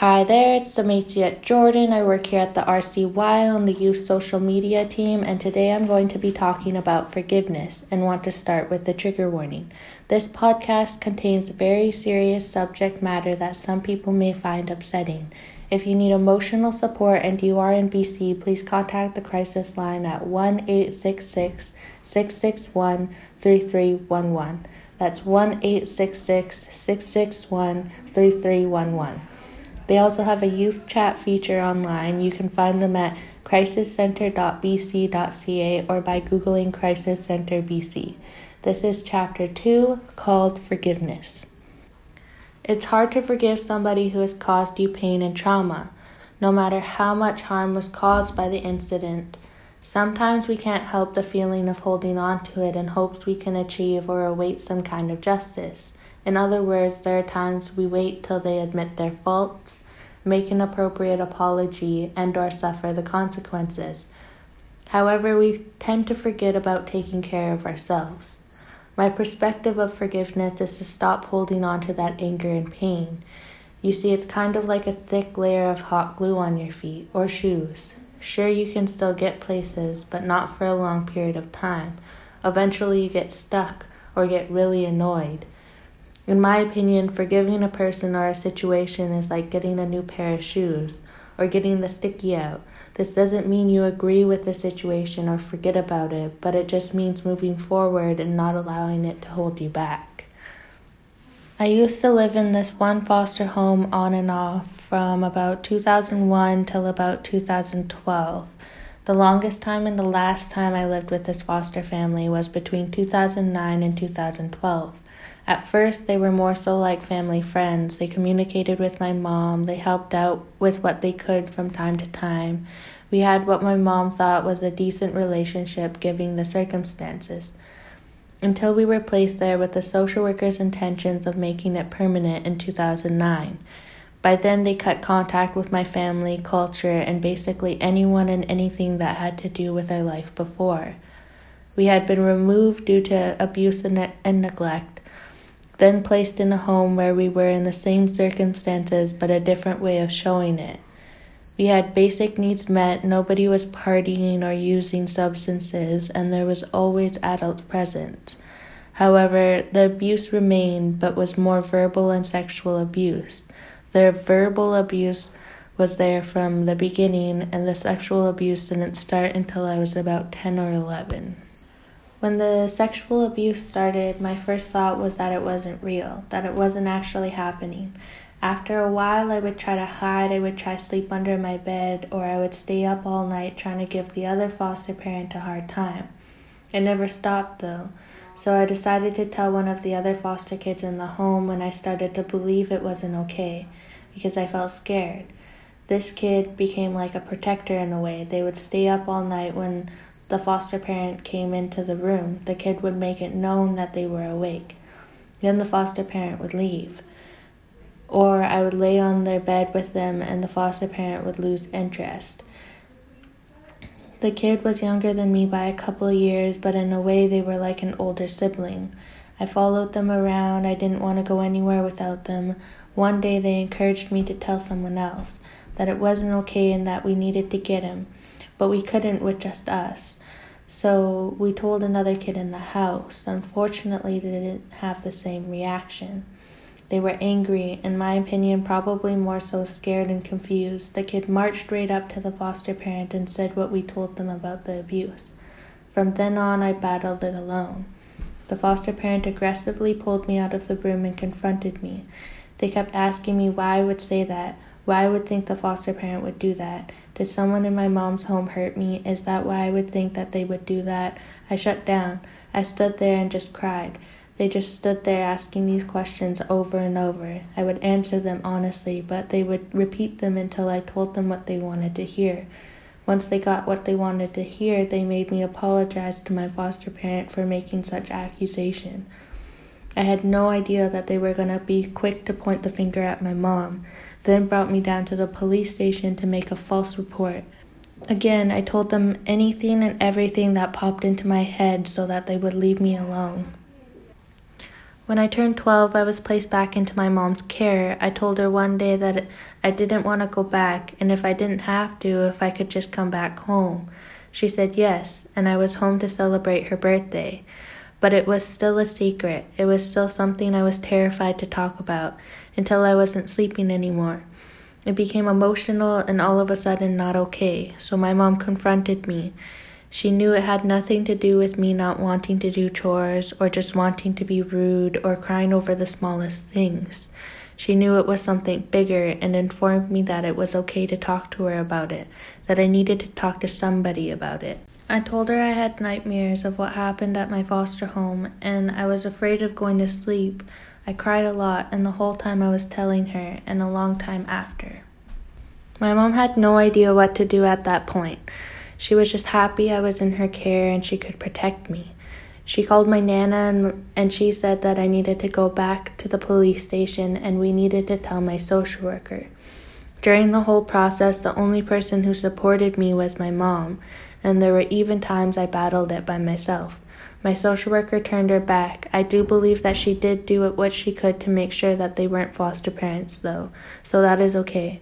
Hi there, it's Samatia Jordan. I work here at the RCY on the youth social media team, and today I'm going to be talking about forgiveness and want to start with the trigger warning. This podcast contains very serious subject matter that some people may find upsetting. If you need emotional support and you are in BC, please contact the crisis line at 1 866 661 3311. That's 1 866 661 3311. They also have a youth chat feature online. You can find them at crisiscenter.bc.ca or by Googling Crisis Center BC. This is chapter 2 called Forgiveness. It's hard to forgive somebody who has caused you pain and trauma, no matter how much harm was caused by the incident. Sometimes we can't help the feeling of holding on to it in hopes we can achieve or await some kind of justice. In other words, there are times we wait till they admit their faults, make an appropriate apology, and or suffer the consequences. However, we tend to forget about taking care of ourselves. My perspective of forgiveness is to stop holding on to that anger and pain. You see, it's kind of like a thick layer of hot glue on your feet or shoes. Sure, you can still get places, but not for a long period of time. Eventually, you get stuck or get really annoyed. In my opinion, forgiving a person or a situation is like getting a new pair of shoes or getting the sticky out. This doesn't mean you agree with the situation or forget about it, but it just means moving forward and not allowing it to hold you back. I used to live in this one foster home on and off from about 2001 till about 2012. The longest time and the last time I lived with this foster family was between 2009 and 2012. At first, they were more so like family friends. They communicated with my mom, they helped out with what they could from time to time. We had what my mom thought was a decent relationship given the circumstances. Until we were placed there with the social worker's intentions of making it permanent in 2009. By then, they cut contact with my family, culture, and basically anyone and anything that had to do with our life before. We had been removed due to abuse and, and neglect then placed in a home where we were in the same circumstances but a different way of showing it. We had basic needs met, nobody was partying or using substances, and there was always adults present. However, the abuse remained but was more verbal and sexual abuse. The verbal abuse was there from the beginning, and the sexual abuse didn't start until I was about 10 or 11. When the sexual abuse started, my first thought was that it wasn't real, that it wasn't actually happening. After a while, I would try to hide, I would try to sleep under my bed, or I would stay up all night trying to give the other foster parent a hard time. It never stopped though, so I decided to tell one of the other foster kids in the home when I started to believe it wasn't okay, because I felt scared. This kid became like a protector in a way. They would stay up all night when the foster parent came into the room, the kid would make it known that they were awake. Then the foster parent would leave. Or I would lay on their bed with them and the foster parent would lose interest. The kid was younger than me by a couple years, but in a way they were like an older sibling. I followed them around. I didn't want to go anywhere without them. One day they encouraged me to tell someone else that it wasn't okay and that we needed to get him but we couldn't with just us. So we told another kid in the house. Unfortunately, they didn't have the same reaction. They were angry, in my opinion, probably more so scared and confused. The kid marched right up to the foster parent and said what we told them about the abuse. From then on, I battled it alone. The foster parent aggressively pulled me out of the room and confronted me. They kept asking me why I would say that, why I would think the foster parent would do that. Did someone in my mom's home hurt me? Is that why I would think that they would do that? I shut down. I stood there and just cried. They just stood there asking these questions over and over. I would answer them honestly, but they would repeat them until I told them what they wanted to hear. Once they got what they wanted to hear, they made me apologize to my foster parent for making such accusation. I had no idea that they were going to be quick to point the finger at my mom then brought me down to the police station to make a false report. Again, I told them anything and everything that popped into my head so that they would leave me alone. When I turned 12, I was placed back into my mom's care. I told her one day that I didn't want to go back, and if I didn't have to, if I could just come back home. She said yes, and I was home to celebrate her birthday. But it was still a secret. It was still something I was terrified to talk about until I wasn't sleeping anymore. It became emotional and all of a sudden not okay, so my mom confronted me. She knew it had nothing to do with me not wanting to do chores or just wanting to be rude or crying over the smallest things. She knew it was something bigger and informed me that it was okay to talk to her about it, that I needed to talk to somebody about it. I told her I had nightmares of what happened at my foster home and I was afraid of going to sleep. I cried a lot, and the whole time I was telling her, and a long time after. My mom had no idea what to do at that point. She was just happy I was in her care and she could protect me. She called my nana and, and she said that I needed to go back to the police station and we needed to tell my social worker. During the whole process, the only person who supported me was my mom, and there were even times I battled it by myself. My social worker turned her back. I do believe that she did do what she could to make sure that they weren't foster parents, though, so that is okay.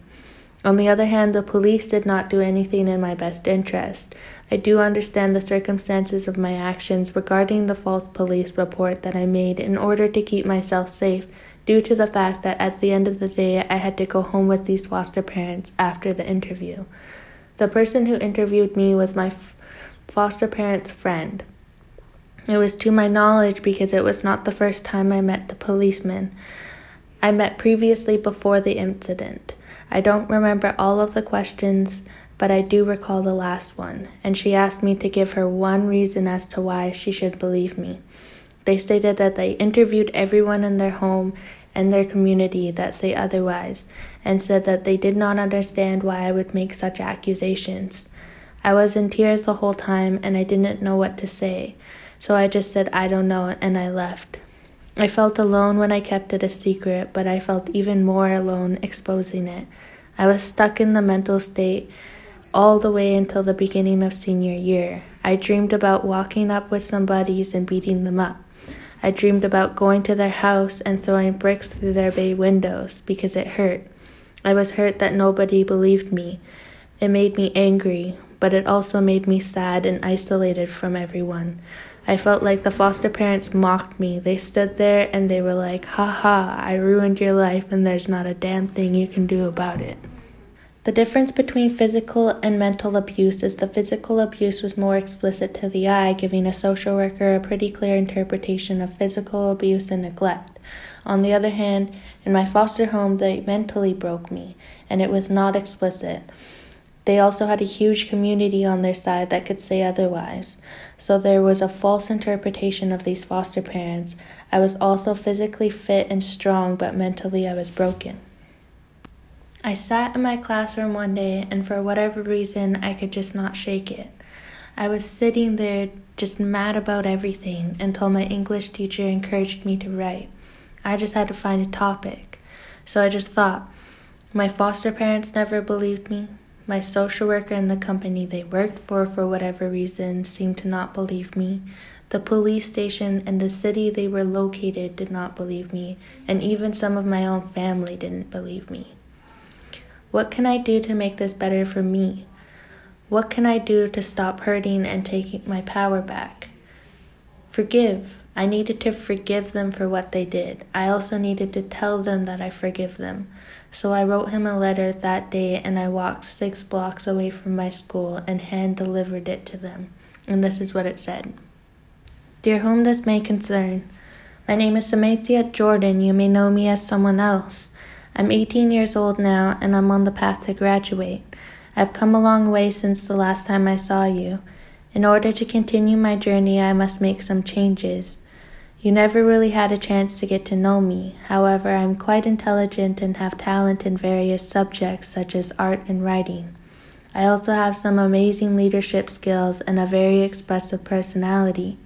On the other hand, the police did not do anything in my best interest. I do understand the circumstances of my actions regarding the false police report that I made in order to keep myself safe, due to the fact that at the end of the day I had to go home with these foster parents after the interview. The person who interviewed me was my f- foster parent's friend. It was to my knowledge because it was not the first time I met the policeman. I met previously before the incident. I don't remember all of the questions, but I do recall the last one, and she asked me to give her one reason as to why she should believe me. They stated that they interviewed everyone in their home and their community that say otherwise, and said that they did not understand why I would make such accusations. I was in tears the whole time and I didn't know what to say, so I just said I don't know and I left. I felt alone when I kept it a secret, but I felt even more alone exposing it. I was stuck in the mental state all the way until the beginning of senior year. I dreamed about walking up with some buddies and beating them up. I dreamed about going to their house and throwing bricks through their bay windows because it hurt. I was hurt that nobody believed me. It made me angry, but it also made me sad and isolated from everyone. I felt like the foster parents mocked me. They stood there and they were like, ha ha, I ruined your life and there's not a damn thing you can do about it. The difference between physical and mental abuse is the physical abuse was more explicit to the eye, giving a social worker a pretty clear interpretation of physical abuse and neglect. On the other hand, in my foster home, they mentally broke me, and it was not explicit. They also had a huge community on their side that could say otherwise. So there was a false interpretation of these foster parents. I was also physically fit and strong, but mentally I was broken. I sat in my classroom one day, and for whatever reason, I could just not shake it. I was sitting there just mad about everything until my English teacher encouraged me to write. I just had to find a topic. So I just thought, my foster parents never believed me. My social worker and the company they worked for, for whatever reason, seemed to not believe me. The police station and the city they were located did not believe me, and even some of my own family didn't believe me. What can I do to make this better for me? What can I do to stop hurting and taking my power back? Forgive. I needed to forgive them for what they did. I also needed to tell them that I forgive them. So I wrote him a letter that day and I walked six blocks away from my school and hand delivered it to them. And this is what it said Dear whom this may concern, my name is Samantha Jordan. You may know me as someone else. I'm 18 years old now and I'm on the path to graduate. I've come a long way since the last time I saw you. In order to continue my journey, I must make some changes. You never really had a chance to get to know me. However, I'm quite intelligent and have talent in various subjects such as art and writing. I also have some amazing leadership skills and a very expressive personality.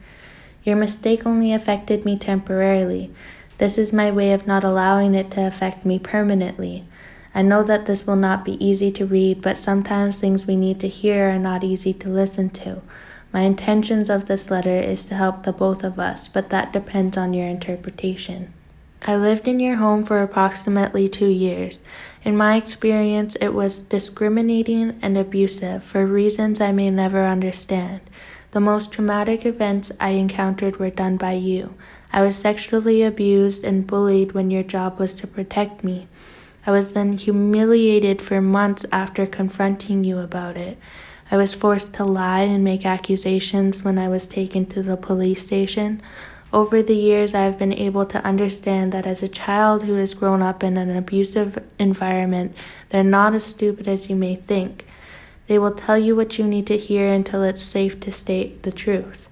Your mistake only affected me temporarily. This is my way of not allowing it to affect me permanently. I know that this will not be easy to read, but sometimes things we need to hear are not easy to listen to. My intentions of this letter is to help the both of us, but that depends on your interpretation. I lived in your home for approximately two years. In my experience, it was discriminating and abusive for reasons I may never understand. The most traumatic events I encountered were done by you. I was sexually abused and bullied when your job was to protect me. I was then humiliated for months after confronting you about it. I was forced to lie and make accusations when I was taken to the police station. Over the years, I have been able to understand that as a child who has grown up in an abusive environment, they're not as stupid as you may think. They will tell you what you need to hear until it's safe to state the truth.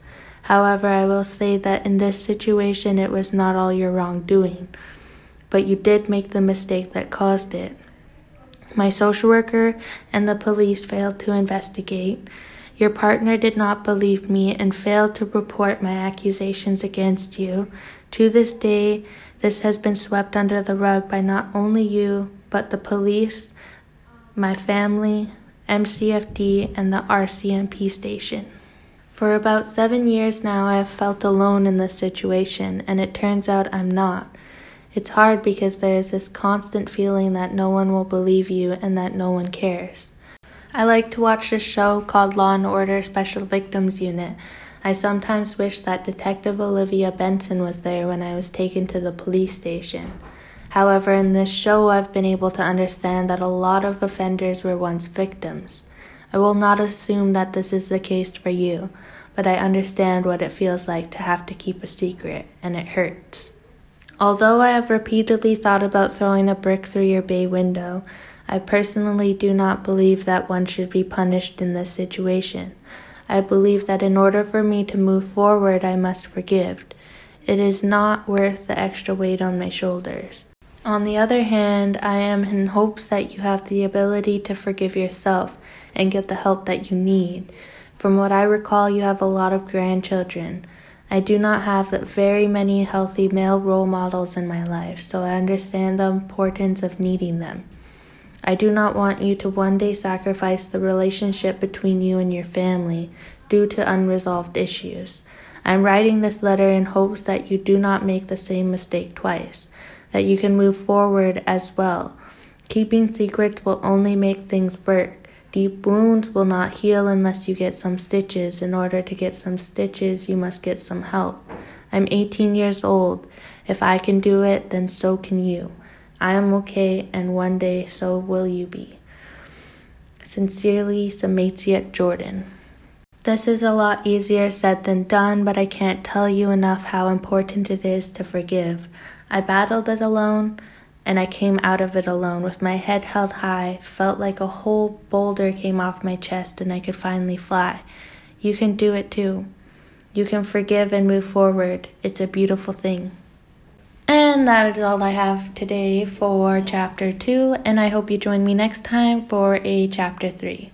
However, I will say that in this situation, it was not all your wrongdoing, but you did make the mistake that caused it. My social worker and the police failed to investigate. Your partner did not believe me and failed to report my accusations against you. To this day, this has been swept under the rug by not only you, but the police, my family, MCFD, and the RCMP station. For about seven years now, I have felt alone in this situation, and it turns out I'm not. It's hard because there is this constant feeling that no one will believe you and that no one cares. I like to watch this show called Law and Order Special Victims Unit. I sometimes wish that Detective Olivia Benson was there when I was taken to the police station. However, in this show, I've been able to understand that a lot of offenders were once victims. I will not assume that this is the case for you, but I understand what it feels like to have to keep a secret, and it hurts. Although I have repeatedly thought about throwing a brick through your bay window, I personally do not believe that one should be punished in this situation. I believe that in order for me to move forward, I must forgive. It is not worth the extra weight on my shoulders. On the other hand, I am in hopes that you have the ability to forgive yourself and get the help that you need. From what I recall, you have a lot of grandchildren. I do not have very many healthy male role models in my life, so I understand the importance of needing them. I do not want you to one day sacrifice the relationship between you and your family due to unresolved issues. I'm writing this letter in hopes that you do not make the same mistake twice, that you can move forward as well. Keeping secrets will only make things worse. Deep wounds will not heal unless you get some stitches. In order to get some stitches, you must get some help. I'm 18 years old. If I can do it, then so can you. I am okay, and one day so will you be. Sincerely, Samatia Jordan. This is a lot easier said than done, but I can't tell you enough how important it is to forgive. I battled it alone and I came out of it alone with my head held high, felt like a whole boulder came off my chest and I could finally fly. You can do it too. You can forgive and move forward. It's a beautiful thing. And that is all I have today for chapter 2, and I hope you join me next time for a chapter 3.